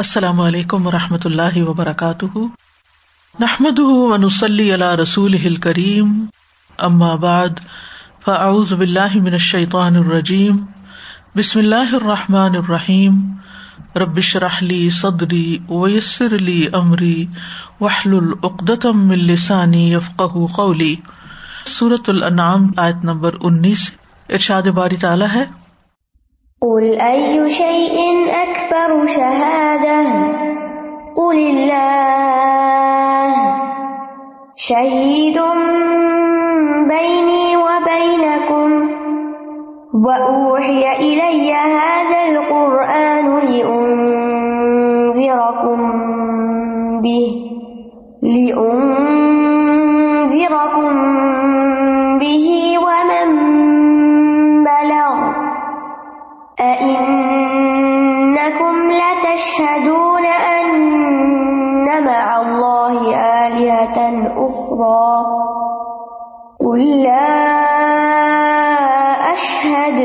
السلام علیکم و رحمۃ اللہ وبرکاتہ۔ نحمد ونسلی علی رسول کریم بعد، فاعوذ باللہ من الشیطان الرجیم۔ بسم اللہ الرحمٰن الرحیم۔ ربش رحلی صدری ویسر علی عمری وحل العقدم السانی یفق قولی۔ صورت الانعام، آیت نمبر انیس۔ ارشاد باری تعالیٰ ہے قل أي شيء أكبر شهادة قل الله شهيد بيني وبينكم وأوحي إلي هذا القرآن لأنذركم به لأنذركم لتشهدون أن مع الله آلهة أخرى. قل لا أشهد.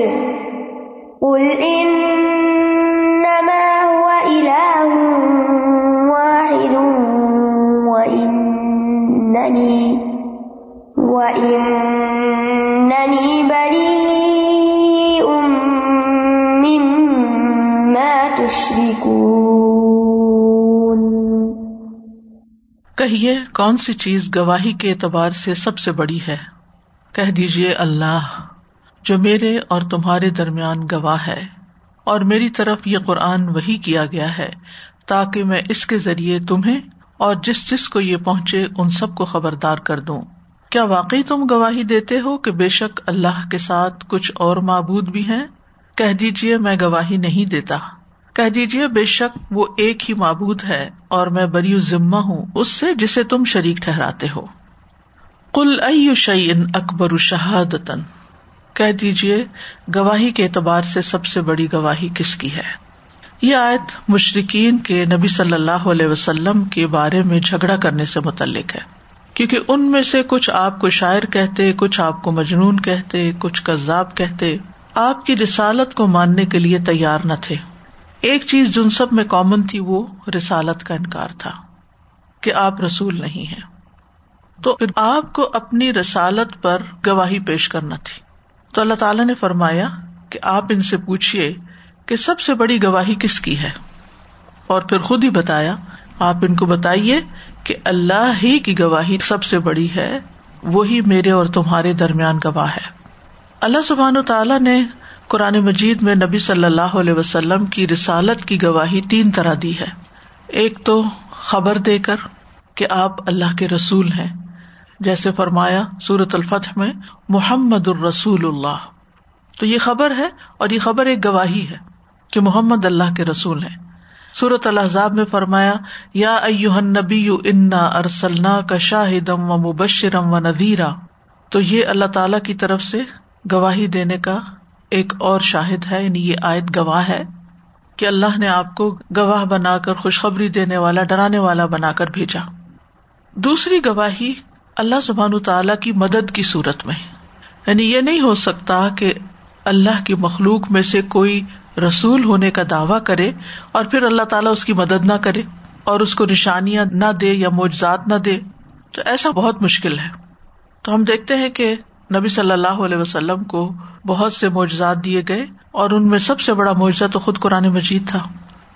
قل إن کہیے کون سی چیز گواہی کے اعتبار سے سب سے بڑی ہے؟ کہہ دیجیے اللہ، جو میرے اور تمہارے درمیان گواہ ہے، اور میری طرف یہ قرآن وہی کیا گیا ہے، تاکہ میں اس کے ذریعے تمہیں اور جس جس کو یہ پہنچے ان سب کو خبردار کر دوں۔ کیا واقعی تم گواہی دیتے ہو کہ بے شک اللہ کے ساتھ کچھ اور معبود بھی ہیں؟ کہہ دیجیے میں گواہی نہیں دیتا۔ کہہ دیجیے بے شک وہ ایک ہی معبود ہے اور میں بری ذمہ ہوں اس سے جسے تم شریک ٹھہراتے ہو۔ کل شعین اکبر شہادتن کہہ دیجیے گواہی کے اعتبار سے سب سے بڑی گواہی کس کی ہے؟ یہ آیت مشرقین کے نبی صلی اللہ علیہ وسلم کے بارے میں جھگڑا کرنے سے متعلق ہے۔ کیونکہ ان میں سے کچھ آپ کو شاعر کہتے، کچھ آپ کو مجنون کہتے، کچھ کذاب کہتے۔ آپ کی رسالت کو ماننے کے لیے تیار نہ تھے۔ ایک چیز جن سب میں کامن تھی وہ رسالت کا انکار تھا کہ آپ رسول نہیں ہے تو پھر آپ کو اپنی رسالت پر گواہی پیش کرنا تھی۔ تو اللہ تعالیٰ نے فرمایا کہ آپ ان سے پوچھیے کہ سب سے بڑی گواہی کس کی ہے؟ اور پھر خود ہی بتایا، آپ ان کو بتائیے کہ اللہ ہی کی گواہی سب سے بڑی ہے، وہی میرے اور تمہارے درمیان گواہ ہے۔ اللہ سبحان تعالیٰ نے قرآن مجید میں نبی صلی اللہ علیہ وسلم کی رسالت کی گواہی تین طرح دی ہے۔ ایک تو خبر دے کر کہ آپ اللہ کے رسول ہیں۔ جیسے فرمایا سورت الفتح میں، محمد الرسول اللہ۔ تو یہ خبر ہے اور یہ خبر ایک گواہی ہے کہ محمد اللہ کے رسول ہیں۔ سورت الحضاب میں فرمایا، یا نبی انا ارسلنا کا شاہدم و مبشرم و نذیرا۔ تو یہ اللہ تعالی کی طرف سے گواہی دینے کا ایک اور شاہد ہے یعنی یہ آیت گواہ ہے کہ اللہ نے آپ کو گواہ بنا کر خوشخبری دینے والا، ڈرانے والا بنا کر بھیجا۔ دوسری گواہی اللہ سبحان تعالیٰ کی مدد کی صورت میں۔ یعنی یہ نہیں ہو سکتا کہ اللہ کی مخلوق میں سے کوئی رسول ہونے کا دعوی کرے اور پھر اللہ تعالیٰ اس کی مدد نہ کرے اور اس کو نشانیاں نہ دے یا معجزات نہ دے۔ تو ایسا بہت مشکل ہے۔ تو ہم دیکھتے ہیں کہ نبی صلی اللہ علیہ وسلم کو بہت سے معجزات دیے گئے اور ان میں سب سے بڑا معجزہ تو خود قرآن مجید تھا۔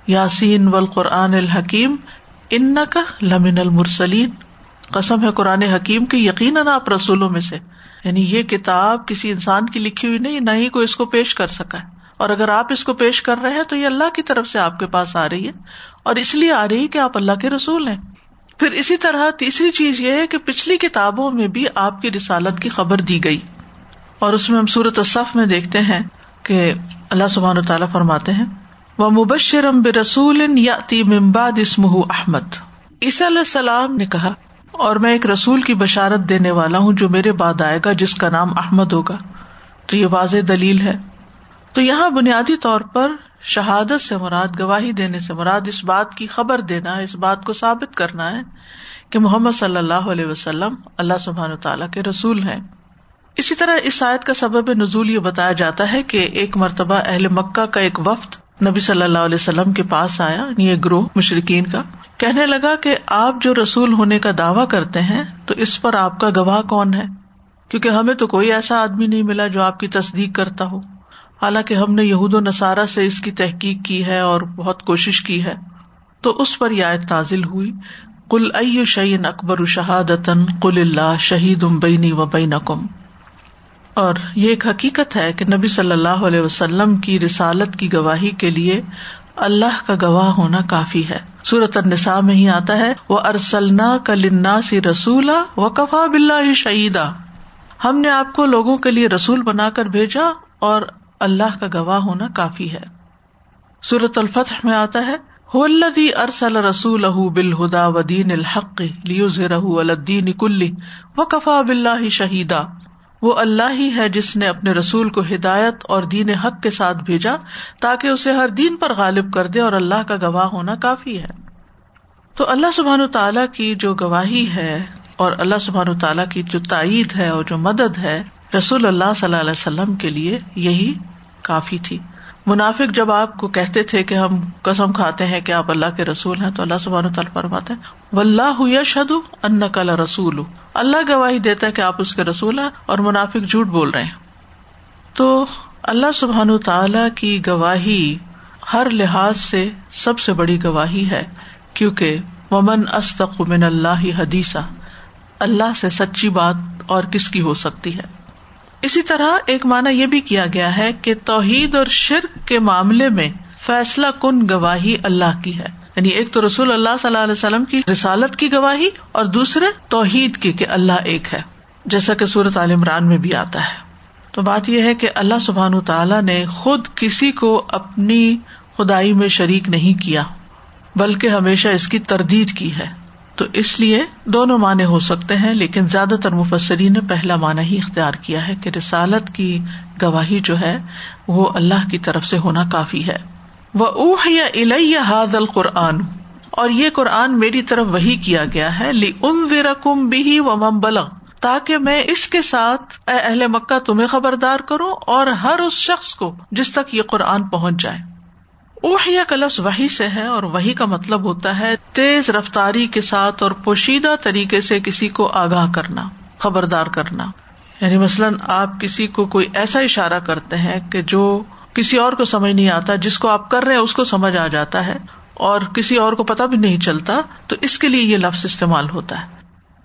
یاسین و القرآن الحکیم ان کا لمن المرسلین۔ قسم ہے قرآن حکیم کی، یقیناً آپ رسولوں میں سے۔ یعنی یہ کتاب کسی انسان کی لکھی ہوئی نہیں، نہ ہی کوئی اس کو پیش کر سکا ہے۔ اور اگر آپ اس کو پیش کر رہے ہیں تو یہ اللہ کی طرف سے آپ کے پاس آ رہی ہے۔ اور اس لیے آ رہی ہے کہ آپ اللہ کے رسول ہیں۔ پھر اسی طرح تیسری چیز یہ ہے کہ پچھلی کتابوں میں بھی آپ کی رسالت کی خبر دی گئی اور اس میں ہم صورت الصف میں دیکھتے ہیں کہ اللہ سبحان تعالیٰ فرماتے ہیں وہ مبشرم برسول یا ممباد اسمہ احمد۔ عیسی علیہ السلام نے کہا، اور میں ایک رسول کی بشارت دینے والا ہوں جو میرے بعد آئے گا، جس کا نام احمد ہوگا۔ تو یہ واضح دلیل ہے۔ تو یہاں بنیادی طور پر شہادت سے مراد، گواہی دینے سے مراد، اس بات کی خبر دینا، اس بات کو ثابت کرنا ہے کہ محمد صلی اللہ علیہ وسلم اللہ سبحان تعالیٰ کے رسول ہیں۔ اسی طرح اس آیت کا سبب نزول یہ بتایا جاتا ہے کہ ایک مرتبہ اہل مکہ کا ایک وفد نبی صلی اللہ علیہ وسلم کے پاس آیا، یہ گروہ مشرقین کا، کہنے لگا کہ آپ جو رسول ہونے کا دعوی کرتے ہیں تو اس پر آپ کا گواہ کون ہے؟ کیونکہ ہمیں تو کوئی ایسا آدمی نہیں ملا جو آپ کی تصدیق کرتا ہو۔ حالانکہ ہم نے یہود و نصارہ سے اس کی تحقیق کی ہے اور بہت کوشش کی ہے۔ تو اس پر یہ آیت تازل ہوئی۔ کل او شعین اکبر شہادت کل اللہ شہید ام بینی و بین کم اور یہ ایک حقیقت ہے کہ نبی صلی اللہ علیہ وسلم کی رسالت کی گواہی کے لیے اللہ کا گواہ ہونا کافی ہے۔ سورت النساء میں ہی آتا ہے وہ ارسلنا کلنا سی رسولا و کفا بلّہ شعیدا ہم نے آپ کو لوگوں کے لیے رسول بنا کر بھیجا اور اللہ کا گواہ ہونا کافی ہے۔ سورت الفتح میں آتا ہے ارسل رسول بالہدا ودین الحق الدین کلی و کفا بلّہ شہیدا وہ اللہ ہی ہے جس نے اپنے رسول کو ہدایت اور دین حق کے ساتھ بھیجا تاکہ اسے ہر دین پر غالب کر دے اور اللہ کا گواہ ہونا کافی ہے۔ تو اللہ سبحان تعالیٰ کی جو گواہی ہے اور اللہ سبحان تعالیٰ کی جو تائید ہے اور جو مدد ہے رسول اللہ صلی اللہ علیہ وسلم کے لیے یہی کافی تھی۔ منافق جب آپ کو کہتے تھے کہ ہم قسم کھاتے ہیں کہ آپ اللہ کے رسول ہیں، تو اللہ سبحان تعالیٰ فرماتے ہیں و اللہ یشد ان کل رسول اللہ گواہی دیتا ہے کہ آپ اس کے رسول ہیں اور منافق جھوٹ بول رہے ہیں۔ تو اللہ سبحان تعالی کی گواہی ہر لحاظ سے سب سے بڑی گواہی ہے، کیونکہ ممن استق من اللہ حدیثہ۔ اللہ سے سچی بات اور کس کی ہو سکتی ہے؟ اسی طرح ایک مانا یہ بھی کیا گیا ہے کہ توحید اور شرک کے معاملے میں فیصلہ کن گواہی اللہ کی ہے۔ یعنی ایک تو رسول اللہ صلی اللہ علیہ وسلم کی رسالت کی گواہی اور دوسرے توحید کی کہ اللہ ایک ہے، جیسا کہ سورت عال عمران میں بھی آتا ہے۔ تو بات یہ ہے کہ اللہ سبحان تعالیٰ نے خود کسی کو اپنی خدائی میں شریک نہیں کیا، بلکہ ہمیشہ اس کی تردید کی ہے۔ تو اس لیے دونوں معنی ہو سکتے ہیں، لیکن زیادہ تر مفسری نے پہلا معنی ہی اختیار کیا ہے کہ رسالت کی گواہی جو ہے، وہ اللہ کی طرف سے ہونا کافی ہے۔ وہ اوہ یا الیہ حاض القرآن۔ اور یہ قرآن میری طرف وہی کیا گیا ہے۔ لی ان وم بھی و ممبل تاکہ میں اس کے ساتھ، اے اہل مکہ، تمہیں خبردار کروں اور ہر اس شخص کو جس تک یہ قرآن پہنچ جائے۔ اوہیا کا لفظ وہی سے ہے اور وہی کا مطلب ہوتا ہے تیز رفتاری کے ساتھ اور پوشیدہ طریقے سے کسی کو آگاہ کرنا، خبردار کرنا۔ یعنی مثلاً آپ کسی کو کوئی ایسا اشارہ کرتے ہیں کہ جو کسی اور کو سمجھ نہیں آتا، جس کو آپ کر رہے ہیں، اس کو سمجھ آ جاتا ہے اور کسی اور کو پتا بھی نہیں چلتا، تو اس کے لیے یہ لفظ استعمال ہوتا ہے۔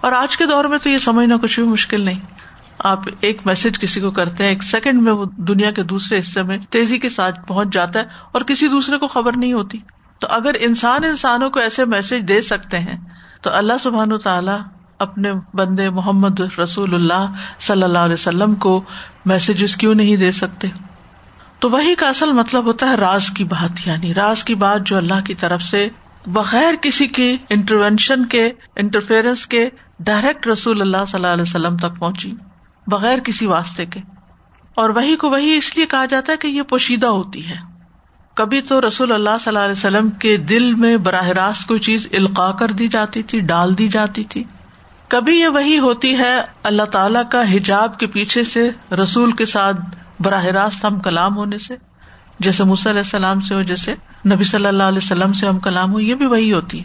اور آج کے دور میں تو یہ سمجھنا کچھ بھی مشکل نہیں۔ آپ ایک میسج کسی کو کرتے ہیں، ایک سیکنڈ میں وہ دنیا کے دوسرے حصے میں تیزی کے ساتھ پہنچ جاتا ہے اور کسی دوسرے کو خبر نہیں ہوتی۔ تو اگر انسان انسانوں کو ایسے میسج دے سکتے ہیں، تو اللہ سبحان تعالیٰ اپنے بندے محمد رسول اللہ صلی اللہ علیہ وسلم کو میسجز کیوں نہیں دے سکتے؟ تو وہی کا اصل مطلب ہوتا ہے راز کی بات یعنی راز کی بات جو اللہ کی طرف سے بغیر کسی کی انٹروینشن کے انٹرفیئرنس کے ڈائریکٹ رسول اللہ صلی اللہ علیہ وسلم تک پہنچی۔ بغیر کسی واسطے کے۔ اور وہی کو وہی اس لیے کہا جاتا ہے کہ یہ پوشیدہ ہوتی ہے۔ کبھی تو رسول اللہ صلی اللہ علیہ وسلم کے دل میں براہ راست کوئی چیز القاع کر دی جاتی تھی، ڈال دی جاتی تھی۔ کبھی یہ وہی ہوتی ہے اللہ تعالی کا حجاب کے پیچھے سے رسول کے ساتھ براہ راست ہم کلام ہونے سے، جیسے مس علیہ السلام سے ہو، جیسے نبی صلی اللہ علیہ وسلم سے ہم کلام ہو یہ بھی وہی ہوتی ہے۔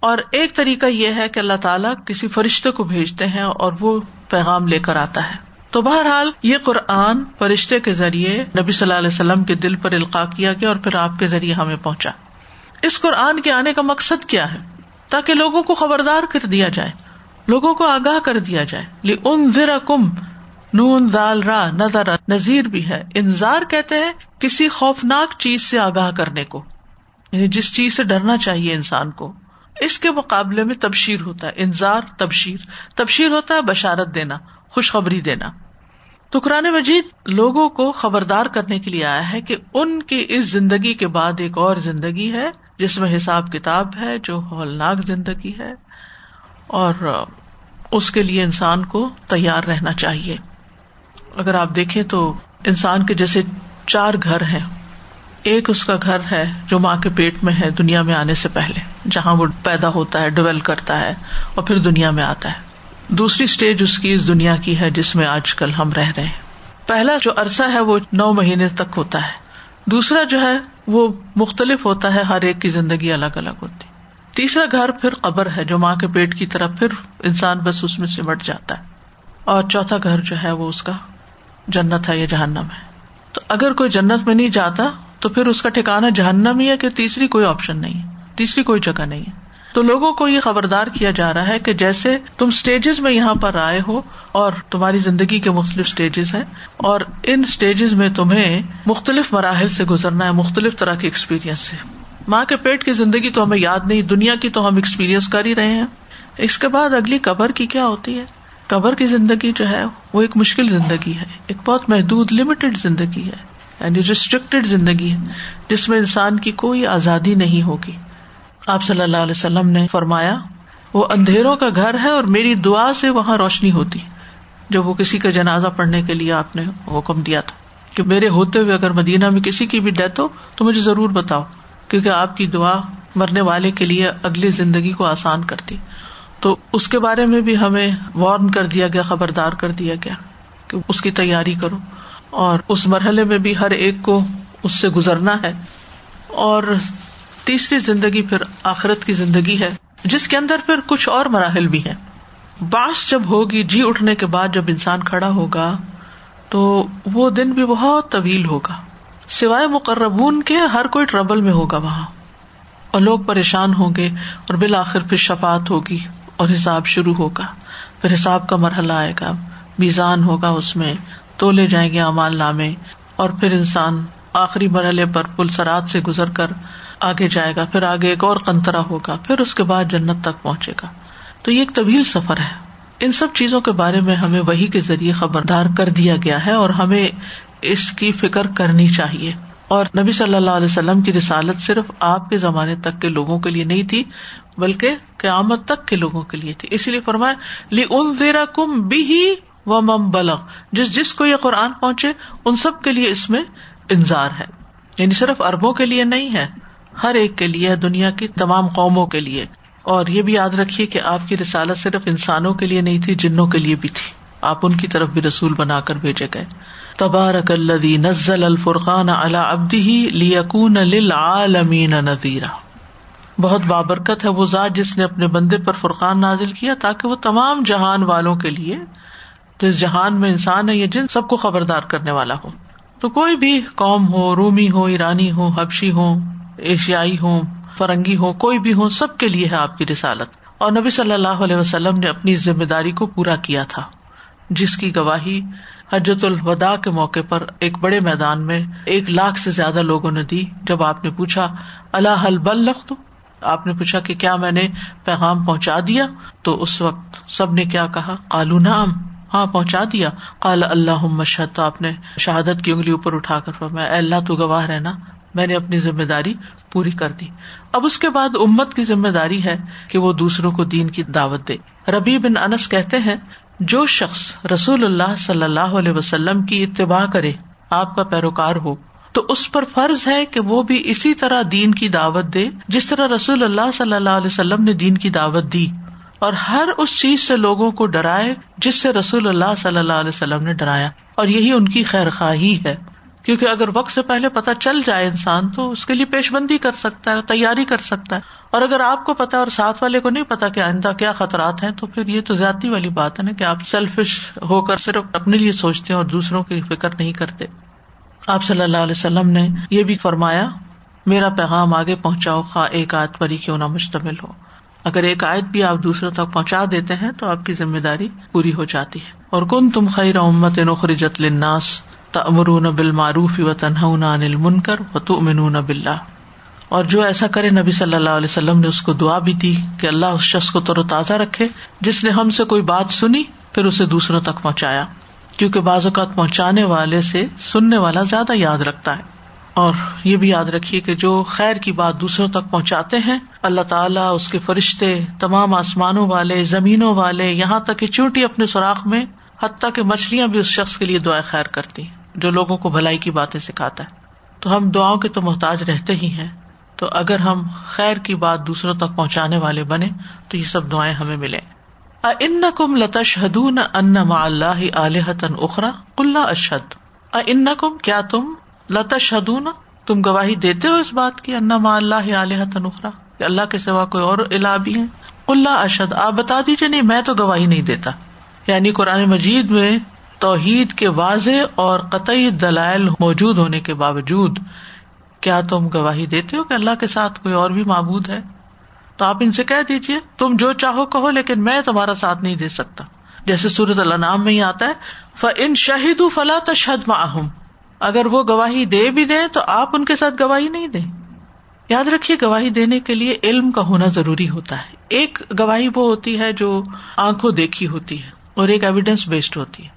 اور ایک طریقہ یہ ہے کہ اللہ تعالیٰ کسی فرشتے کو بھیجتے ہیں اور وہ پیغام لے کر آتا ہے۔ تو بہرحال یہ قرآن فرشتے کے ذریعے نبی صلی اللہ علیہ وسلم کے دل پر القاع کیا گیا اور پھر آپ کے ذریعے ہمیں پہنچا۔ اس قرآن کے آنے کا مقصد کیا ہے؟ تاکہ لوگوں کو خبردار کر دیا جائے، لوگوں کو آگاہ کر دیا جائے۔ ان ذرا کم نون دال را، نظر نذیر بھی ہے۔ انضار کہتے ہیں کسی خوفناک چیز سے آگاہ کرنے کو۔ یعنی جس چیز سے ڈرنا چاہیے انسان کو۔ اس کے مقابلے میں تبشیر ہوتا ہے انضار تبشیر۔ تبشیر ہوتا ہے بشارت دینا، خوشخبری دینا۔ تو قرآن مجید لوگوں کو خبردار کرنے کے لیے آیا ہے کہ ان کی اس زندگی کے بعد ایک اور زندگی ہے، جس میں حساب کتاب ہے، جو ہولناک زندگی ہے۔ اور اس کے لیے انسان کو تیار رہنا چاہیے۔ اگر آپ دیکھیں تو انسان کے جیسے چار گھر ہیں۔ ایک اس کا گھر ہے جو ماں کے پیٹ میں ہے دنیا میں آنے سے پہلے، جہاں وہ پیدا ہوتا ہے ڈیولپ کرتا ہے اور پھر دنیا میں آتا ہے۔ دوسری اسٹیج اس کی اس دنیا کی ہے جس میں آج کل ہم رہ رہے ہیں۔ پہلا جو عرصہ ہے وہ نو مہینے تک ہوتا ہے۔ دوسرا جو ہے وہ مختلف ہوتا ہے، ہر ایک کی زندگی الگ الگ ہوتی۔ تیسرا گھر پھر قبر ہے جو ماں کے پیٹ کی طرف پھر انسان بس اس میں سمٹ جاتا ہے۔ اور چوتھا گھر جو ہے وہ اس کا جنت ہے یا جہنم ہے۔ تو اگر کوئی جنت میں نہیں جاتا تو پھر اس کا ٹھکانا جہنم ہی ہے کہ تیسری کوئی آپشن نہیں ہے، تیسری کوئی جگہ نہیں ہے۔ تو لوگوں کو یہ خبردار کیا جا رہا ہے کہ جیسے تم اسٹیجز میں یہاں پر آئے ہو اور تمہاری زندگی کے مختلف اسٹیجز ہیں اور ان اسٹیجز میں تمہیں مختلف مراحل سے گزرنا ہے، مختلف طرح کے ایکسپیرئنس سے۔ ماں کے پیٹ کی زندگی تو ہمیں یاد نہیں، دنیا کی تو ہم ایکسپیرئنس کر ہی رہے ہیں۔ اس کے بعد اگلی قبر کی کیا ہوتی ہے؟ قبر کی زندگی جو ہے، وہ ایک مشکل زندگی ہے، ایک بہت محدود لمیٹڈ زندگی ہے۔ یعنی ریسٹرکٹیڈ زندگی ہے، جس میں انسان کی کوئی آزادی نہیں ہوگی۔ آپ صلی اللہ علیہ وسلم نے فرمایا، وہ اندھیروں کا گھر ہے اور میری دعا سے وہاں روشنی ہوتی۔ جب وہ کسی کا جنازہ پڑھنے کے لیے آپ نے حکم دیا تھا۔ کہ میرے ہوتے ہوئے اگر مدینہ میں کسی کی بھی ڈیتھ ہو، تو مجھے ضرور بتاؤ۔ کیونکہ آپ کی دعا مرنے والے کے لیے اگلی زندگی کو آسان کرتی۔ تو اس کے بارے میں بھی ہمیں وارن کر دیا گیا، خبردار کر دیا گیا کہ اس کی تیاری کرو۔ اور اس مرحلے میں بھی ہر ایک کو اس سے گزرنا ہے۔ اور تیسری زندگی پھر آخرت کی زندگی ہے، جس کے اندر پھر کچھ اور مراحل بھی ہیں۔ باس جب ہوگی جی اٹھنے کے بعد جب انسان کھڑا ہوگا، تو وہ دن بھی بہت طویل ہوگا۔ سوائے مقربون کے ہر کوئی ٹربل میں ہوگا وہاں۔ اور لوگ پریشان ہوں گے اور بالآخر پھر شفات ہوگی اور حساب شروع ہوگا۔ پھر حساب کا مرحلہ آئے گا، میزان ہوگا اس میں۔ تو لے جائیں گے امال نامے اور پھر انسان آخری مرحلے پر پل سرات سے گزر کر آگے جائے گا، پھر آگے ایک اور کنترا ہوگا، پھر اس کے بعد جنت تک پہنچے گا۔ تو یہ ایک طویل سفر ہے۔ ان سب چیزوں کے بارے میں ہمیں وہی کے ذریعے خبردار کر دیا گیا ہے اور ہمیں اس کی فکر کرنی چاہیے۔ اور نبی صلی اللہ علیہ وسلم کی رسالت صرف آپ کے زمانے تک کے لوگوں کے لیے نہیں تھی، بلکہ قیامت تک کے لوگوں کے لیے تھی۔ اسی لیے فرمایا لی ان زیرا کم بھی و مم بلغ۔ جس جس کو یہ قرآن پہنچے، ان سب کے لیے اس میں انضار ہے۔ یعنی صرف اربوں کے لیے نہیں ہے، ہر ایک کے لیے دنیا کی تمام قوموں کے لیے۔ اور یہ بھی یاد رکھیے کہ آپ کی رسالت صرف انسانوں کے لیے نہیں تھی، جنوں کے لیے بھی تھی۔ آپ ان کی طرف بھی رسول بنا کر بھیجے گئے۔ تبارک الدی نزل الفرقان اللہ ابدی لیکون للعالمین نذیرا۔ بہت بابرکت ہے وہ ذات جس نے اپنے بندے پر فرقان نازل کیا تاکہ وہ تمام جہان والوں کے لیے جس جہان میں انسان ہے، یہ جن سب کو خبردار کرنے والا ہو۔ تو کوئی بھی قوم ہو، رومی ہو، ایرانی ہو، حبشی ہو، ایشیائی ہوں فرنگی ہو، کوئی بھی ہو، سب کے لیے ہے آپ کی رسالت۔ اور نبی صلی اللہ علیہ وسلم نے اپنی ذمہ داری کو پورا کیا تھا۔ جس کی گواہی حجت الوداع کے موقع پر ایک بڑے میدان میں ایک لاکھ سے زیادہ لوگوں نے دی۔ جب آپ نے پوچھا، اللہ حل بل لخت آپ نے پوچھا کہ کیا میں نے پیغام پہنچا دیا؟ تو اس وقت سب نے کیا کہا؟ کالو نام ہاں پہنچا دیا۔ کال اللہ مشہد تو آپ نے شہادت کی انگلی اوپر اٹھا کر میں اللہ، تو گواہ رہنا۔ میں نے اپنی ذمہ داری پوری کر دی۔ اب اس کے بعد امت کی ذمہ داری ہے کہ وہ دوسروں کو دین کی دعوت دے۔ ربی بن انس کہتے ہیں، جو شخص رسول اللہ صلی اللہ علیہ وسلم کی اتباع کرے، آپ کا پیروکار ہو، تو اس پر فرض ہے کہ وہ بھی اسی طرح دین کی دعوت دے، جس طرح رسول اللہ صلی اللہ علیہ وسلم نے دین کی دعوت دی۔ اور ہر اس چیز سے لوگوں کو ڈرائے جس سے رسول اللہ صلی اللہ علیہ وسلم نے ڈرایا۔ اور یہی ان کی خیر خواہی ہے۔ کیونکہ اگر وقت سے پہلے پتا چل جائے انسان تو اس کے لیے پیش بندی کر سکتا ہے، تیاری کر سکتا ہے۔ اور اگر آپ کو پتا اور ساتھ والے کو نہیں پتا کہ آئندہ کیا خطرات ہیں، تو پھر یہ تو زیادتی والی بات ہے نا کہ آپ سیلفش ہو کر صرف اپنے لیے سوچتے ہیں اور دوسروں کی فکر نہیں کرتے۔ آپ صلی اللہ علیہ وسلم نے یہ بھی فرمایا، میرا پیغام آگے پہنچاؤ، خواہ ایک آیت پر ہی کیوں نہ مشتمل ہو۔ اگر ایک آیت بھی آپ دوسروں تک پہنچا دیتے ہیں تو آپ کی ذمہ داری پوری ہو جاتی ہے۔ اور کن تم خیر امت نخرجت للناس تمرون بال معروف و تنہا انل منکر و تو امنون بلّہ اور جو ایسا کرے نبی صلی اللہ علیہ وسلم نے اس کو دعا بھی دی کہ اللہ اس شخص کو تر و تازہ رکھے جس نے ہم سے کوئی بات سنی پھر اسے دوسروں تک پہنچایا۔ کیونکہ بعض اوقات پہنچانے والے سے سننے والا زیادہ یاد رکھتا ہے۔ اور یہ بھی یاد رکھیے کہ جو خیر کی بات دوسروں تک پہنچاتے ہیں، اللہ تعالیٰ اس کے فرشتے، تمام آسمانوں والے، زمینوں والے، یہاں تک کہ چونٹی اپنے سوراخ میں، حتیٰ کہ مچھلیاں بھی اس شخص کے لیے دعائیں خیر کرتی ہیں، جو لوگوں کو بھلائی کی باتیں سکھاتا ہے۔ تو ہم دعاؤں کے تو محتاج رہتے ہی ہیں۔ تو اگر ہم خیر کی بات دوسروں تک پہنچانے والے بنے تو یہ سب دعائیں ہمیں ملے ان کم لتش ہدون ان اللہ علیہ اخرا کل اشد ان کم کیا تم لتش ہدون تم گواہی دیتے ہو اس بات کی انا ما اللہ علیہ تنخرا کہ اللہ کے سوا کوئی اور الا بھی ہے اللہ اشد آپ بتا دیجیے نہیں، میں تو گواہی نہیں دیتا۔ یعنی قرآن مجید میں توحید کے واضح اور قطعی دلائل موجود ہونے کے باوجود، کیا تم گواہی دیتے ہو کہ اللہ کے ساتھ کوئی اور بھی معبود ہے؟ تو آپ ان سے کہہ دیجیے تم جو چاہو کہو، لیکن میں تمہارا ساتھ نہیں دے سکتا۔ جیسے سورت اللہ نام میں ہی آتا ہے ف ان شہید فلا تشہد اگر وہ گواہی دے بھی دیں تو آپ ان کے ساتھ گواہی نہیں دیں۔ یاد رکھیے، گواہی دینے کے لیے علم کا ہونا ضروری ہوتا ہے۔ ایک گواہی وہ ہوتی ہے جو آنکھوں دیکھی ہوتی ہے اور ایک ایویڈینس بیسڈ ہوتی ہے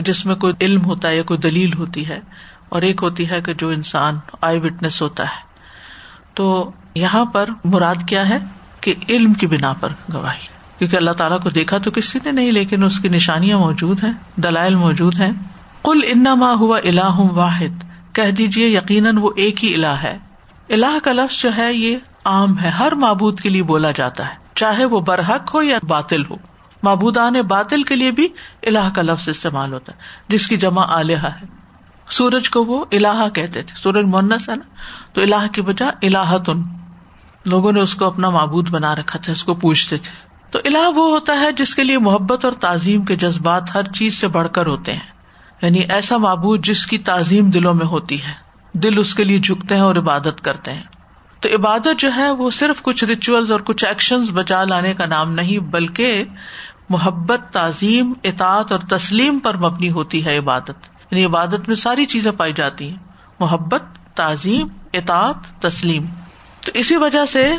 جس میں کوئی علم ہوتا ہے یا کوئی دلیل ہوتی ہے اور ایک ہوتی ہے کہ جو انسان آئی وٹنس ہوتا ہے۔ تو یہاں پر مراد کیا ہے؟ کہ علم کی بنا پر گواہی۔ کیونکہ اللہ تعالیٰ کو دیکھا تو کسی نے نہیں، لیکن اس کی نشانیاں موجود ہیں، دلائل موجود ہیں۔ کل انما ہوا اللہ واحد۔ کہہ دیجیے یقیناً وہ ایک ہی الہ ہے۔ الہ کا لفظ جو ہے، یہ عام ہے۔ ہر معبود کے لیے بولا جاتا ہے، چاہے وہ برحق ہو یا باطل ہو۔ معبودان باطل کے لیے بھی الہ کا لفظ استعمال ہوتا ہے، جس کی جمع آلیہ ہے۔ سورج کو وہ الہ کہتے تھے۔ سورج مونس ہے نا؟ تو الہ کی بجائے الہتن۔ لوگوں نے اس کو اپنا معبود بنا رکھا تھا، اس کو پوچھتے تھے۔ تو الہ وہ ہوتا ہے جس کے لیے محبت اور تعظیم کے جذبات ہر چیز سے بڑھ کر ہوتے ہیں۔ یعنی ایسا معبود جس کی تعظیم دلوں میں ہوتی ہے۔ دل اس کے لیے جھکتے ہیں اور عبادت کرتے ہیں۔ تو عبادت جو ہے وہ صرف کچھ ریچولس اور کچھ ایکشن بچا لانے کا نام نہیں، بلکہ محبت، تعظیم اطاط اور تسلیم پر مبنی ہوتی ہے عبادت۔ یعنی عبادت میں ساری چیزیں پائی جاتی ہیں۔ محبت، تعظیم اطاط تسلیم۔ تو اسی وجہ سے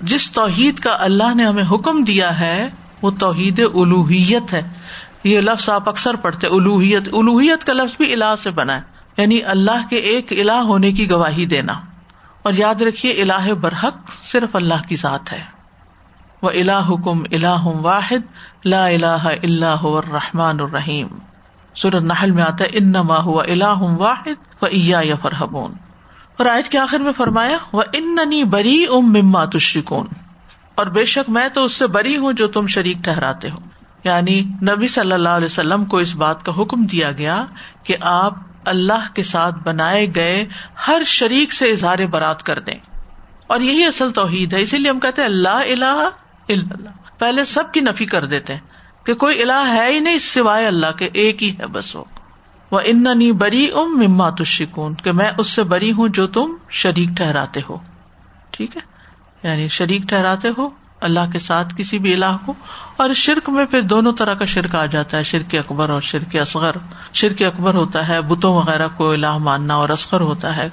جس توحید کا اللہ نے ہمیں حکم دیا ہے، وہ توحید الوحیت ہے۔ یہ لفظ آپ اکثر پڑھتے الوحیت۔ الوحیت کا لفظ بھی الہ سے بنا ہے۔ یعنی اللہ کے ایک الہ ہونے کی گواہی دینا۔ اور یاد رکھیے اللہ برحق صرف اللہ کی ذات ہے۔ وہ الا حکم اللہ واحد، لا الہ اللہ الرحمٰن الرحیم۔ سورت نحل میں آتا ہے ان نما ہوا اللہ واحد و ایا یا فرحبون اور آج کے آخر میں فرمایا وہ ان ننی بری ام مما تشریکون اور بے شک میں تو اس سے بری ہوں جو تم شریک ٹھہراتے ہو۔ یعنی نبی صلی اللہ علیہ وسلم کو اس بات کا حکم دیا گیا کہ آپ اللہ کے ساتھ بنائے گئے ہر شریک سے اظہار برات کر دیں۔ اور یہی اصل توحید ہے، اسی لیے ہم کہتے اللہ اللہ اللہ۔ پہلے سب کی نفی کر دیتے ہیں کہ کوئی اللہ ہے ہی نہیں سوائے اللہ کے، ایک ہی ہے بس وہ۔ وہ بری ام مما تشکون کہ میں اس سے بری ہوں جو تم شریک ٹھہراتے ہو۔ ٹھیک ہے؟ یعنی شریک ٹھہراتے ہو اللہ کے ساتھ کسی بھی اللہ کو، اور شرک میں پھر دونوں طرح کا شرک آ جاتا ہے، شرک اکبر اور شرک اصغر۔ شرک اکبر ہوتا ہے، بتوں وغیرہ کو الہ ماننا اور اصغر ہوتا ہے۔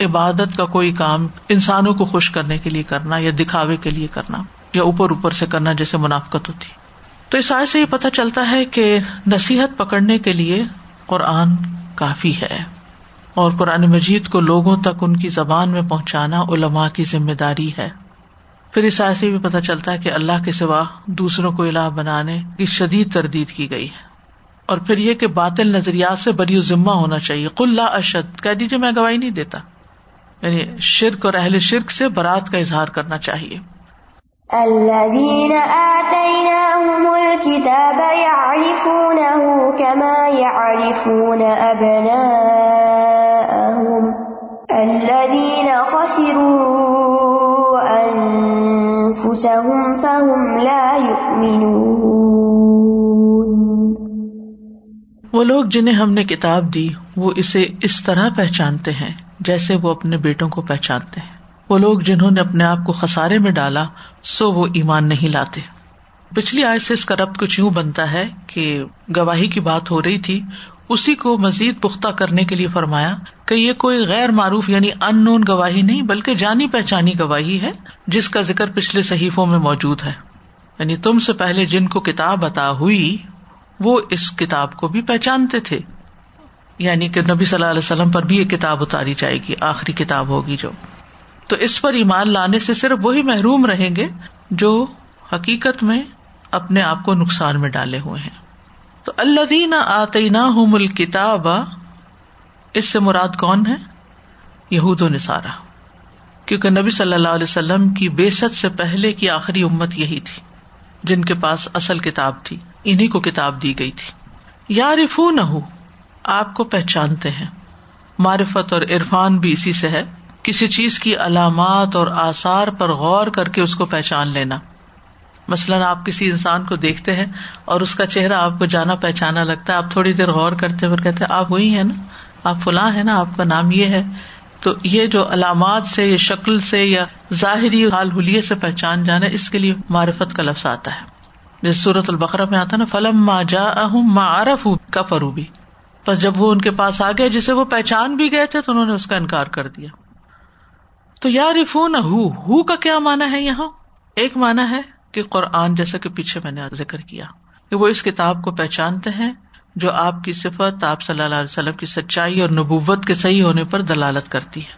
عبادت کا کوئی کام انسانوں کو خوش کرنے کے لیے کرنا یا دکھاوے کے لیے کرنا یا اوپر اوپر سے کرنا جیسے منافقت ہوتی۔ تو اس آئے سے یہ پتا چلتا ہے کہ نصیحت پکڑنے کے لیے قرآن کافی ہے۔ اور قرآن مجید کو لوگوں تک ان کی زبان میں پہنچانا علماء کی ذمہ داری ہے۔ پھر اس سے بھی پتہ چلتا ہے کہ اللہ کے سوا دوسروں کو الہ بنانے کی شدید تردید کی گئی ہے۔ اور پھر یہ کہ باطل نظریات سے بری ذمہ ہونا چاہیے۔ کل اشد، کہہ دیجیے میں گواہی نہیں دیتا۔ یعنی شرک اور اہل شرک سے برات کا اظہار کرنا چاہیے۔ الذين آتيناهم الكتاب يعرفونه كما يعرفون أبناءهم الذين خسروا أنفسهم فهم لا يؤمنون۔ وہ لوگ جنہیں ہم نے کتاب دی، وہ اسے اس طرح پہچانتے ہیں جیسے وہ اپنے بیٹوں کو پہچانتے ہیں۔ وہ لوگ جنہوں نے اپنے آپ کو خسارے میں ڈالا، سو وہ ایمان نہیں لاتے۔ پچھلی آئے سے اس کا ربط کچھ یوں بنتا ہے کہ گواہی کی بات ہو رہی تھی اسی کو مزید پختہ کرنے کے لیے فرمایا کہ یہ کوئی غیر معروف یعنی ان نون گواہی نہیں، بلکہ جانی پہچانی گواہی ہے، جس کا ذکر پچھلے صحیفوں میں موجود ہے۔ یعنی تم سے پہلے جن کو کتاب عطا ہوئی، وہ اس کتاب کو بھی پہچانتے تھے۔ یعنی کہ نبی صلی اللہ علیہ وسلم پر بھی یہ کتاب اتاری جائے گی، آخری کتاب ہوگی جو۔ تو اس پر ایمان لانے سے صرف وہی محروم رہیں گے جو حقیقت میں اپنے آپ کو نقصان میں ڈالے ہوئے ہیں۔ تو اللہ دین آتی نہ کتاب اس سے مراد کون ہے؟ یہود و نصارہ۔ کیونکہ نبی صلی اللہ علیہ وسلم کی بےسط سے پہلے کی آخری امت یہی تھی، جن کے پاس اصل کتاب تھی انہیں کو کتاب دی گئی تھی۔ یا رفو نہ ہو آپ کو پہچانتے ہیں۔ معرفت اور عرفان بھی اسی سے ہے۔ کسی چیز کی علامات اور آثار پر غور کر کے اس کو پہچان لینا۔ مثلاً آپ کسی انسان کو دیکھتے ہیں اور اس کا چہرہ آپ کو جانا پہچانا لگتا ہے، آپ تھوڑی دیر غور کرتے ہوئے کہتے آپ وہی ہے نا، آپ فلاں ہے نا، آپ کا نام یہ ہے۔ تو یہ جو علامات سے یا شکل سے یا ظاہری حال حلیے سے پہچان جانا، اس کے لیے معرفت کا لفظ آتا ہے۔ جس صورت البقرا میں آتا نا فلم ما جا اہم ما عرف کا فروبی بس جب وہ ان کے پاس آ گئے، جسے وہ پہچان بھی گئے تھے، تو انہوں نے اس کا انکار کر دیا۔ تو یا رفو ہو کا کیا مانا ہے یہاں؟ ایک مانا ہے کہ قرآن جیسا کہ پیچھے میں نے ذکر کیا کہ وہ اس کتاب کو پہچانتے ہیں جو آپ کی صفت، آپ صلی اللہ علیہ وسلم کی سچائی اور نبوت کے صحیح ہونے پر دلالت کرتی ہے۔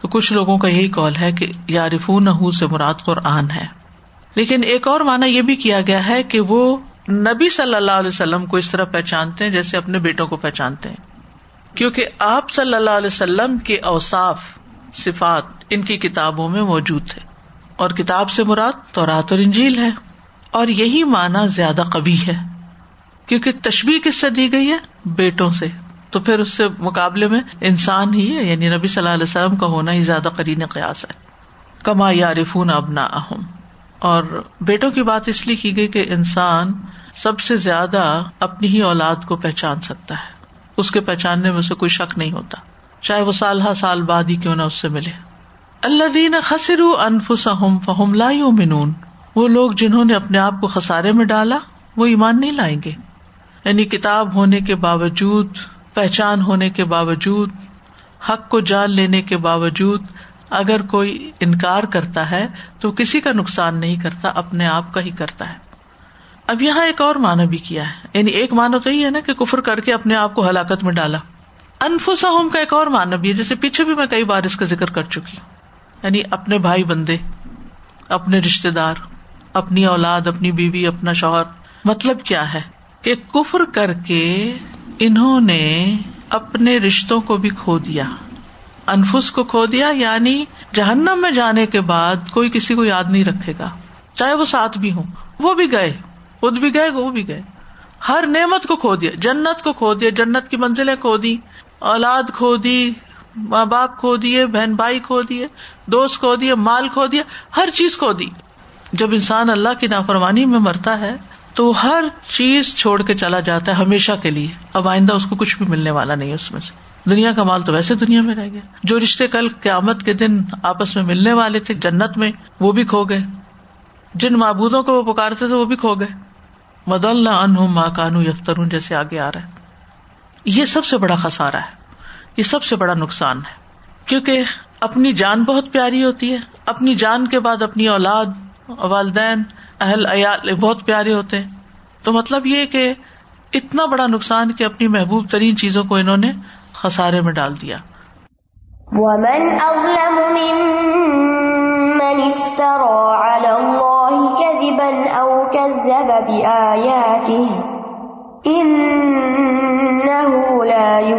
تو کچھ لوگوں کا یہی کال ہے کہ یا رفون سے مراد قرآن ہے۔ لیکن ایک اور مانا یہ بھی کیا گیا ہے کہ وہ نبی صلی اللہ علیہ وسلم کو اس طرح پہچانتے ہیں جیسے اپنے بیٹوں کو پہچانتے ہیں۔ کیونکہ آپ صلی اللہ علیہ وسلم کے اوساف صفات ان کی کتابوں میں موجود تھے اور کتاب سے مراد تو رات اور انجیل ہے۔ اور یہی مانا زیادہ کبھی ہے۔ کیونکہ تشبیح کس سے دی گئی ہے؟ بیٹوں سے۔ تو پھر اس سے مقابلے میں انسان ہی ہے یعنی نبی صلی اللہ علیہ وسلم کا ہونا ہی زیادہ قرین قیاس ہے۔ کما یا رفون ابنا اہم اور بیٹوں کی بات اس لیے کی گئی کہ انسان سب سے زیادہ اپنی ہی اولاد کو پہچان سکتا ہے۔ اس کے پہچاننے میں اسے کوئی شک نہیں ہوتا۔ چاہے وہ سال ہر سال بعد ہی کیوں نہ اس سے ملے۔ اللہ دین خسر انفس فہم لا منون وہ لوگ جنہوں نے اپنے آپ کو خسارے میں ڈالا، وہ ایمان نہیں لائیں گے۔ یعنی کتاب ہونے کے باوجود، پہچان ہونے کے باوجود، حق کو جان لینے کے باوجود اگر کوئی انکار کرتا ہے، تو کسی کا نقصان نہیں کرتا، اپنے آپ کا ہی کرتا ہے۔ اب یہاں ایک اور مانا بھی کیا ہے۔ یعنی ایک مانا تو یہ ہے نا کہ کفر کر کے اپنے آپ کو ہلاکت میں ڈالا۔ انفسا ہوم کا ایک اور مانا بھی ہے جیسے پیچھے بھی میں کئی بار اس کا ذکر کر چکی۔ یعنی اپنے بھائی بندے، اپنے رشتے دار، اپنی اولاد، اپنی بیوی، اپنا شوہر۔ مطلب کیا ہے؟ کہ کفر کر کے انہوں نے اپنے رشتوں کو بھی کھو دیا۔ انفس کو کھو دیا یعنی جہنم میں جانے کے بعد کوئی کسی کو یاد نہیں رکھے گا۔ چاہے وہ ساتھ بھی ہوں، وہ بھی گئے، خود بھی گئے، وہ بھی گئے۔ ہر نعمت کو کھو دیا، جنت کو کھو دیا، جنت کی منزلیں کھو دی اولاد کھو دی ماں باپ کھو دیے، بہن بھائی کھو دیے، دوست کھو دیے، مال کھو دیا، ہر چیز کھو دی۔ جب انسان اللہ کی نافرمانی میں مرتا ہے، تو ہر چیز چھوڑ کے چلا جاتا ہے ہمیشہ کے لیے۔ اب آئندہ اس کو کچھ بھی ملنے والا نہیں اس میں سے۔ دنیا کا مال تو ویسے دنیا میں رہ گیا۔ جو رشتے کل قیامت کے دن آپس میں ملنے والے تھے جنت میں، وہ بھی کھو گئے۔ جن معبودوں کو وہ پکارتے تھے، وہ بھی کھو گئے۔ مد اللہ ان ماں کانو یفتر جیسے آگے آ رہا ہے۔ یہ سب سے بڑا خسارا ہے۔ یہ سب سے بڑا نقصان ہے۔ کیونکہ اپنی جان بہت پیاری ہوتی ہے۔ اپنی جان کے بعد اپنی اولاد، والدین، اہل عیال بہت پیارے ہوتے ہیں۔ تو مطلب یہ کہ اتنا بڑا نقصان کہ اپنی محبوب ترین چیزوں کو انہوں نے خسارے میں ڈال دیا۔ ومن اظلم ممن افترى على الله كذبا او كذب بآياته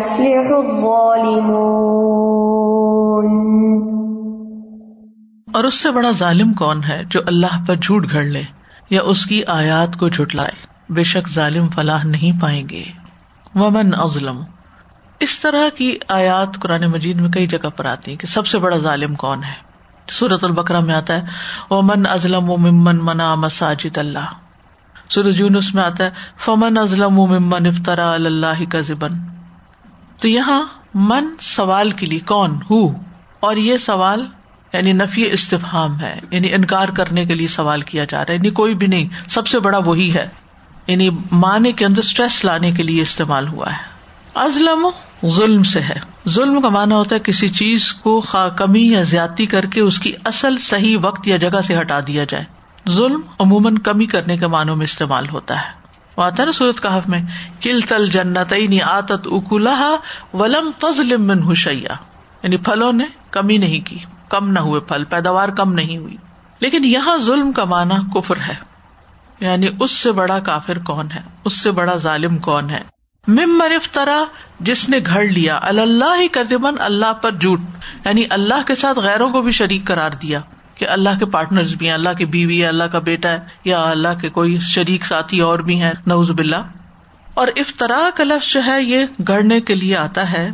يفلح الظالمون۔ اور اس سے بڑا ظالم کون ہے جو اللہ پر جھوٹ گھڑ لے یا اس کی آیات کو جھٹلائے؟ بے شک ظالم فلاح نہیں پائیں گے۔ ومن ازلم اس طرح کی آیات قرآن مجید میں کئی جگہ پر آتی ہیں کہ سب سے بڑا ظالم کون ہے؟ سورت البکرا میں آتا ہے من ازلم و ممن منا مساجد اللہ سورج یونس میں آتا ہے، فمن ازلم و ممن افطرا اللہ کا تو یہاں من سوال کے لیے کون ہو؟ اور یہ سوال یعنی نفی استفام ہے یعنی انکار کرنے کے لیے سوال کیا جا رہا ہے یعنی کوئی بھی نہیں، سب سے بڑا وہی ہے۔ یعنی معنی کے اندر اسٹریس لانے کے لیے استعمال ہوا ہے۔ ازلم ظلم سے ہے۔ ظلم کا مانا ہوتا ہے کسی چیز کو خا کمی یا زیادتی کر کے اس کی اصل صحیح وقت یا جگہ سے ہٹا دیا جائے۔ ظلم عموماً کمی کرنے کے معنوں میں استعمال ہوتا ہے۔ وہ آتا نا سورت کہف میں کل تل جنت آتت اکولہ ولم تزلم من حشیا یعنی پھلوں نے کمی نہیں کی، کم نہ ہوئے پھل، پیداوار کم نہیں ہوئی۔ لیکن یہاں ظلم کا معنی کفر ہے۔ یعنی اس سے بڑا کافر کون ہے؟ اس سے بڑا ظالم کون ہے؟ مم افطرا جس نے گھڑ لیا۔ اللہ ہی کردمن اللہ پر جھوٹ۔ یعنی اللہ کے ساتھ غیروں کو بھی شریک قرار دیا۔ کہ اللہ کے پارٹنر بھی ہیں، اللہ کی بیوی ہے، اللہ کا بیٹا ہے، یا اللہ کے کوئی شریک ساتھی اور بھی ہیں نوز باللہ۔ اور افطرا کا لفظ جو ہے، یہ گڑنے کے لیے آتا ہے۔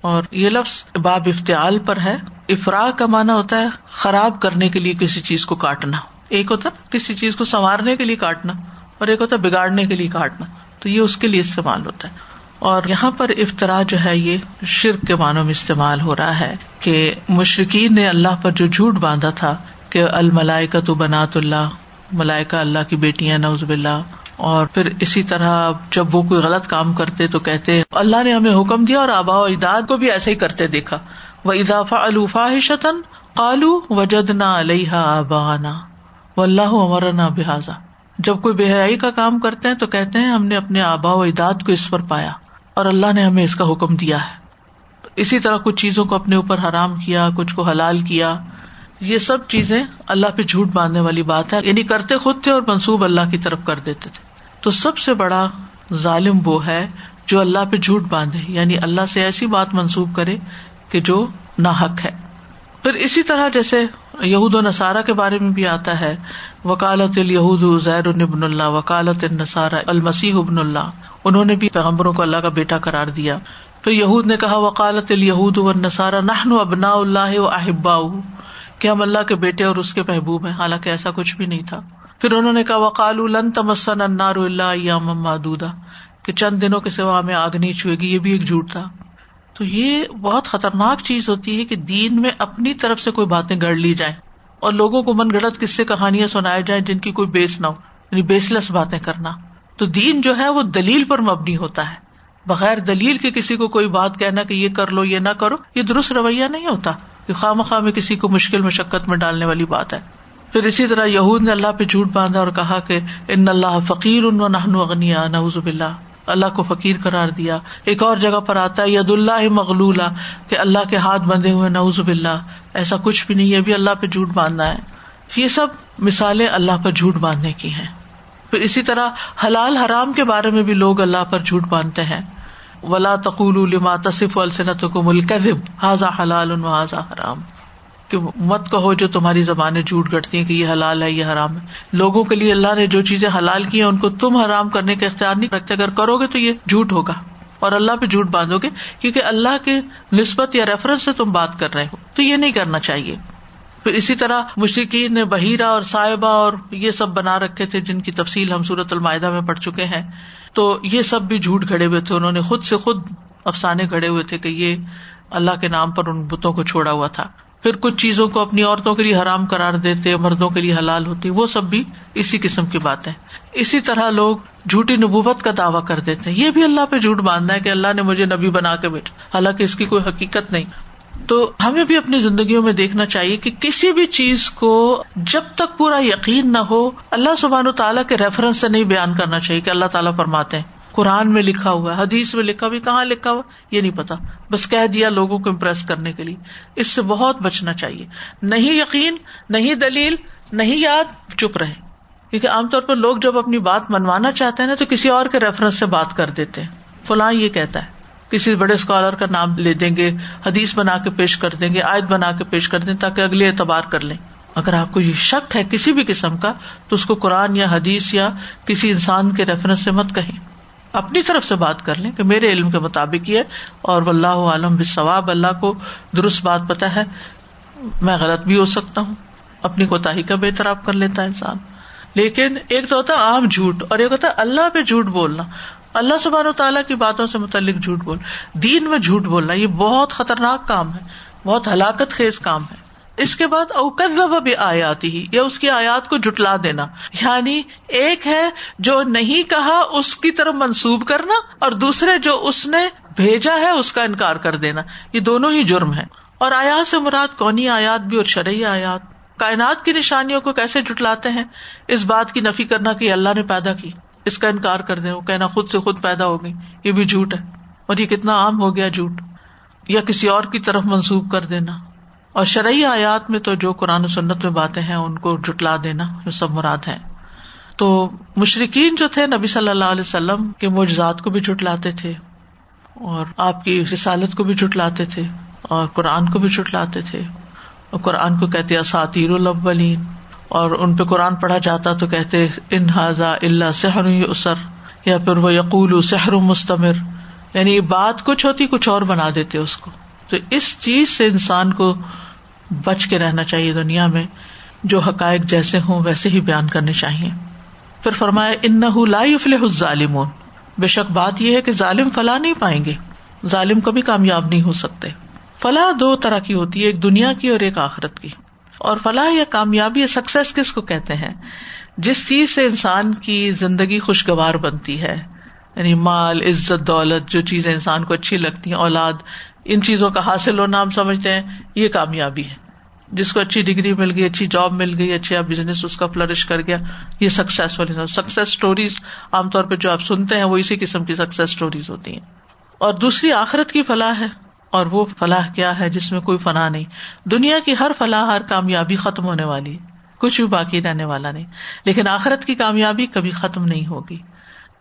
اور یہ لفظ باب افتعال پر ہے۔ افراح کا مانا ہوتا ہے خراب کرنے کے لیے کسی چیز کو کاٹنا۔ ایک ہوتا کسی چیز کو سنوارنے کے لیے کاٹنا اور ایک ہوتا بگاڑنے کے لیے کاٹنا۔ تو یہ اس کے لیے استعمال ہوتا ہے۔ اور یہاں پر افطرا جو ہے یہ شرک کے معنوں میں استعمال ہو رہا ہے کہ مشرقین نے اللہ پر جو جھوٹ باندھا تھا کہ الملائے کا تو بنات اللہ، ملائکہ اللہ کی بیٹیاں نوز اللہ اور پھر اسی طرح جب وہ کوئی غلط کام کرتے تو کہتے، اللہ نے ہمیں حکم دیا اور آبا و اجداد کو بھی ایسے ہی کرتے دیکھا۔ وہ اضافہ الفا شتن کالو وجد نہ علیہ آبانا و اللہ عمر نہ بحاظا جب کوئی بے حیائی کا کام کرتے ہیں تو کہتے ہیں، ہم نے اپنے آبا و اجداد کو اس پر پایا۔ اور اللہ نے ہمیں اس کا حکم دیا ہے۔ اسی طرح کچھ چیزوں کو اپنے اوپر حرام کیا، کچھ کو حلال کیا، یہ سب چیزیں اللہ پہ جھوٹ باندھنے والی بات ہے۔ یعنی کرتے خود تھے اور منسوب اللہ کی طرف کر دیتے تھے۔ تو سب سے بڑا ظالم وہ ہے جو اللہ پہ جھوٹ باندھے۔ یعنی اللہ سے ایسی بات منسوب کرے کہ جو نا حق ہے۔ پھر اسی طرح جیسے یہود و نصارہ کے بارے میں بھی آتا ہے، وکالت الہود زیر ابن اللہ وکالت النصارہ المسیح ابن اللہ انہوں نے بھی پیغمبروں کو اللہ کا بیٹا قرار دیا۔ پھر یہود نے کہا، وکالت الہود و نصارہ نہن ابنا اللہ و احبا کہ ہم اللہ کے بیٹے اور اس کے محبوب ہیں؟ حالانکہ ایسا کچھ بھی نہیں تھا۔ پھر انہوں نے کہا وقال لن تمسن انار اللہ مادودا کہ چند دنوں کے سوا ہمیں آگ نہیں چھوئے گی، یہ بھی ایک جھوٹ تھا۔ تو یہ بہت خطرناک چیز ہوتی ہے کہ دین میں اپنی طرف سے کوئی باتیں گڑ لی جائیں اور لوگوں کو من گڑت کس سے کہانیاں سنائے جائیں جن کی کوئی بیس نہ ہو یعنی بیس لیس باتیں کرنا۔ تو دین جو ہے وہ دلیل پر مبنی ہوتا ہے۔ بغیر دلیل کے کسی کو کوئی بات کہنا کہ یہ کر لو، یہ نہ کرو، یہ درست رویہ نہیں ہوتا۔ کہ خواہ مخواہ میں کسی کو مشکل مشقت میں ڈالنے والی بات ہے۔ پھر اسی طرح یہود نے اللہ پہ جھوٹ باندھا اور کہا کہ ان اللہ فقیر ان نہن اغنیا اللہ اللہ کو فقیر قرار دیا۔ ایک اور جگہ پر آتا ہے ید اللہ مغلولا کہ اللہ کے ہاتھ بندے ہوئے نوز اللہ ایسا کچھ بھی نہیں ہے بھی اللہ پہ جھوٹ باندھنا ہے۔ یہ سب مثالیں اللہ پر جھوٹ باندھنے کی ہیں۔ پھر اسی طرح حلال حرام کے بارے میں بھی لوگ اللہ پر جھوٹ باندھتے ہیں۔ ولا تقول لما تصف السنت کو ملک حاضا حلال حاضا حرام۔ کہ مت کہو جو تمہاری زبانیں جھوٹ گٹتی ہیں کہ یہ حلال ہے، یہ حرام ہے۔ لوگوں کے لیے اللہ نے جو چیزیں حلال کی ہیں، ان کو تم حرام کرنے کا اختیار نہیں رکھتے اگر کرو گے تو یہ جھوٹ ہوگا۔ اور اللہ پہ جھوٹ باندھو گے، کیونکہ اللہ کے نسبت یا ریفرنس سے تم بات کر رہے ہو۔ تو یہ نہیں کرنا چاہیے۔ پھر اسی طرح مشرقین نے بحیرہ اور صاحبہ اور یہ سب بنا رکھے تھے جن کی تفصیل ہم صورت المائدہ میں پڑھ چکے ہیں۔ تو یہ سب بھی جھوٹ کھڑے ہوئے تھے۔ انہوں نے خود سے خود افسانے کھڑے ہوئے تھے کہ یہ اللہ کے نام پر ان بتوں کو چھوڑا ہوا تھا۔ پھر کچھ چیزوں کو اپنی عورتوں کے لیے حرام کرار دیتے، مردوں کے لیے حلال ہوتی وہ سب بھی اسی قسم کی باتیں۔ اسی طرح لوگ جھوٹی نبوت کا دعوی کر دیتے ہیں۔ یہ بھی اللہ پہ جھوٹ باندھنا ہے کہ اللہ نے مجھے نبی بنا کے بیٹھا۔ حالانکہ اس کی کوئی حقیقت نہیں۔ تو ہمیں بھی اپنی زندگیوں میں دیکھنا چاہیے کہ کسی بھی چیز کو جب تک پورا یقین نہ ہو، اللہ سبحان و تعالیٰ کے ریفرنس سے نہیں بیان کرنا چاہیے کہ اللہ تعالیٰ فرماتے ہیں۔ قرآن میں لکھا ہوا ہے، حدیث میں لکھا بھی کہاں لکھا ہوا یہ نہیں پتا۔ بس کہہ دیا لوگوں کو امپریس کرنے کے لیے۔ اس سے بہت بچنا چاہیے۔ نہیں یقین، نہیں دلیل، نہیں یاد، چپ رہے کیونکہ عام طور پر لوگ جب اپنی بات منوانا چاہتے ہیں نا، تو کسی اور کے ریفرنس سے بات کر دیتے ہیں۔ فلاں یہ کہتا ہے۔ کسی بڑے اسکالر کا نام لے دیں گے، حدیث بنا کے پیش کر دیں گے، آیت بنا کے پیش کر دیں تاکہ اگلے اعتبار کر لیں۔ اگر آپ کو یہ شک ہے کسی بھی قسم کا، تو اس کو قرآن یا حدیث یا کسی انسان کے ریفرنس سے مت کہیں۔ اپنی طرف سے بات کر لیں کہ میرے علم کے مطابق یہ اور اللہ عالم ثواب اللہ کو درست بات پتا ہے، میں غلط بھی ہو سکتا ہوں۔ اپنی کوتا کا بے طرف کر لیتا ہے انسان۔ لیکن ایک تو ہوتا ہے عام جھوٹ اور ایک ہوتا ہے اللہ پہ جھوٹ بولنا۔ اللہ سبحان و تعالیٰ کی باتوں سے متعلق جھوٹ بول۔ دین میں جھوٹ بولنا، یہ بہت خطرناک کام ہے، بہت ہلاکت خیز کام ہے۔ اس کے بعد اوکزب بھی آیاتی ہی یا اس کی آیات کو جٹلا دینا۔ یعنی ایک ہے جو نہیں کہا اس کی طرف منسوب کرنا اور دوسرے جو اس نے بھیجا ہے اس کا انکار کر دینا۔ یہ دونوں ہی جرم ہے اور آیات سے مراد کونی آیات بھی اور شرعی آیات۔ کائنات کی نشانیوں کو کیسے جٹلاتے ہیں؟ اس بات کی نفی کرنا کہ اللہ نے پیدا کی۔ اس کا انکار کر دیں۔ وہ کہنا خود سے خود پیدا ہو گئی۔ یہ بھی جھوٹ ہے۔ اور یہ کتنا عام ہو گیا جھوٹ۔ یا کسی اور کی طرف منسوب کر دینا۔ اور شرعی آیات میں تو جو قرآن و سنت میں باتیں ہیں، ان کو جٹلا دینا جو سب مراد ہے تو مشرقین جو تھے، نبی صلی اللہ علیہ وسلم کے معجزات کو بھی جٹلاتے تھے، اور آپ کی رسالت کو بھی جٹلاتے تھے، اور قرآن کو بھی جٹلاتے تھے۔ اور قرآن کو کہتے اساتیر الاولین۔ اور ان پہ قرآن پڑھا جاتا تو کہتے، ان اللہ سحر اسر یا پھر وہ یقول سحر مستمر۔ یعنی بات کچھ ہوتی، کچھ اور بنا دیتے اس کو۔ تو اس چیز سے انسان کو بچ کے رہنا چاہیے دنیا میں، جو حقائق جیسے ہوں ویسے ہی بیان کرنے چاہیے۔ پھر فرمایا ان لا فلح ظالمون بے شک بات یہ ہے کہ ظالم فلاح نہیں پائیں گے۔ ظالم کبھی کامیاب نہیں ہو سکتے۔ فلاح دو طرح کی ہوتی ہے، ایک دنیا کی اور ایک آخرت کی۔ اور فلاح یا کامیابی یا سکسیس کس کو کہتے ہیں؟ جس چیز سے انسان کی زندگی خوشگوار بنتی ہے۔ یعنی مال، عزت، دولت، جو چیزیں انسان کو اچھی لگتی ہیں، اولاد ان چیزوں کا حاصل ہونا ہم سمجھتے ہیں، یہ کامیابی ہے۔ جس کو اچھی ڈگری مل گئی، اچھی جاب مل گئی اچھا بزنس اس کا فلرش کر گیا، یہ سکسیسفل سکسیس اسٹوریز عام طور پہ جو آپ سنتے ہیں، وہ اسی قسم کی سکسیس اسٹوریز ہوتی ہیں۔ اور دوسری آخرت کی فلاح ہے۔ اور وہ فلاح کیا ہے جس میں کوئی فنا نہیں۔ دنیا کی ہر فلاح، ہر کامیابی ختم ہونے والی کچھ بھی باقی رہنے والا نہیں۔ لیکن آخرت کی کامیابی کبھی ختم نہیں ہوگی۔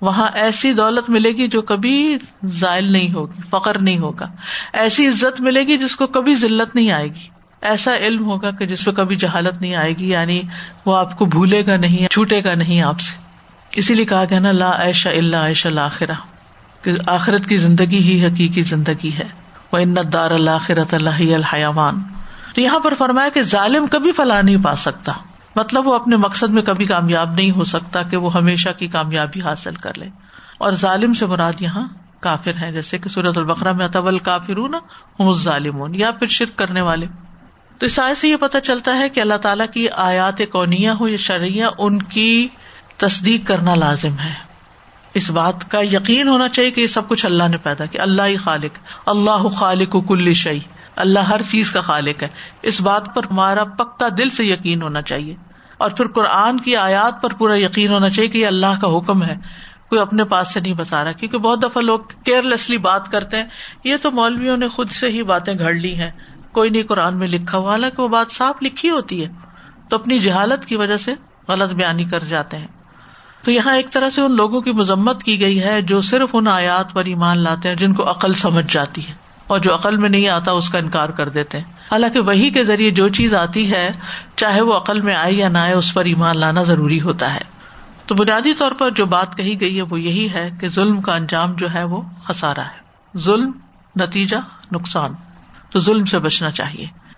وہاں ایسی دولت ملے گی جو کبھی زائل نہیں ہوگی فخر نہیں ہوگا۔ ایسی عزت ملے گی جس کو کبھی ذلت نہیں آئے گی۔ ایسا علم ہوگا کہ جس پہ کبھی جہالت نہیں آئے گی یعنی وہ آپ کو بھولے گا نہیں، چھوٹے گا نہیں آپ سے۔ اسی لیے کہا گیا نا، لا ایشا اللہ عیشا لاخرہ کہ آخرت کی زندگی ہی حقیقی زندگی ہے۔ وہ انت دار اللہ خرت اللہ الحیوان تو یہاں پر فرمایا کہ ظالم کبھی فلاح نہیں پا سکتا۔ مطلب وہ اپنے مقصد میں کبھی کامیاب نہیں ہو سکتا کہ وہ ہمیشہ کی کامیابی حاصل کر لے۔ اور ظالم سے مراد یہاں کافر ہے جیسے کہ سورت البقرا میں اطول کافر ہوں ظالم یا پھر شرک کرنے والے۔ تو اس سے یہ پتا چلتا ہے کہ اللہ تعالیٰ کی آیات کونیا ہو یا شرعیہ ان کی تصدیق کرنا لازم ہے۔ اس بات کا یقین ہونا چاہیے کہ یہ سب کچھ اللہ نے پیدا کیا۔ اللہ ہی خالق، اللہ خالق کل شعی اللہ ہر چیز کا خالق ہے۔ اس بات پر ہمارا پکا دل سے یقین ہونا چاہیے۔ اور پھر قرآن کی آیات پر پورا یقین ہونا چاہیے کہ یہ اللہ کا حکم ہے۔ کوئی اپنے پاس سے نہیں بتا رہا، کیونکہ بہت دفعہ لوگ کیئر لیسلی بات کرتے ہیں۔ یہ تو مولویوں نے خود سے ہی باتیں گھڑ لی ہیں۔ کوئی نہیں قرآن میں لکھا ہوا، حالانکہ وہ بات صاف لکھی ہوتی ہے۔ تو اپنی جہالت کی وجہ سے غلط بیانی کر جاتے ہیں۔ تو یہاں ایک طرح سے ان لوگوں کی مذمت کی گئی ہے جو صرف ان آیات پر ایمان لاتے ہیں جن کو عقل سمجھ جاتی ہے۔ اور جو عقل میں نہیں آتا اس کا انکار کر دیتے ہیں۔ حالانکہ وہی کے ذریعے جو چیز آتی ہے، چاہے وہ عقل میں آئے یا نہ آئے، اس پر ایمان لانا ضروری ہوتا ہے۔ تو بنیادی طور پر جو بات کہی گئی ہے، وہ یہی ہے کہ ظلم کا انجام جو ہے، وہ خسارا ہے۔ ظلم، نتیجہ، نقصان۔ تو ظلم سے بچنا چاہیے۔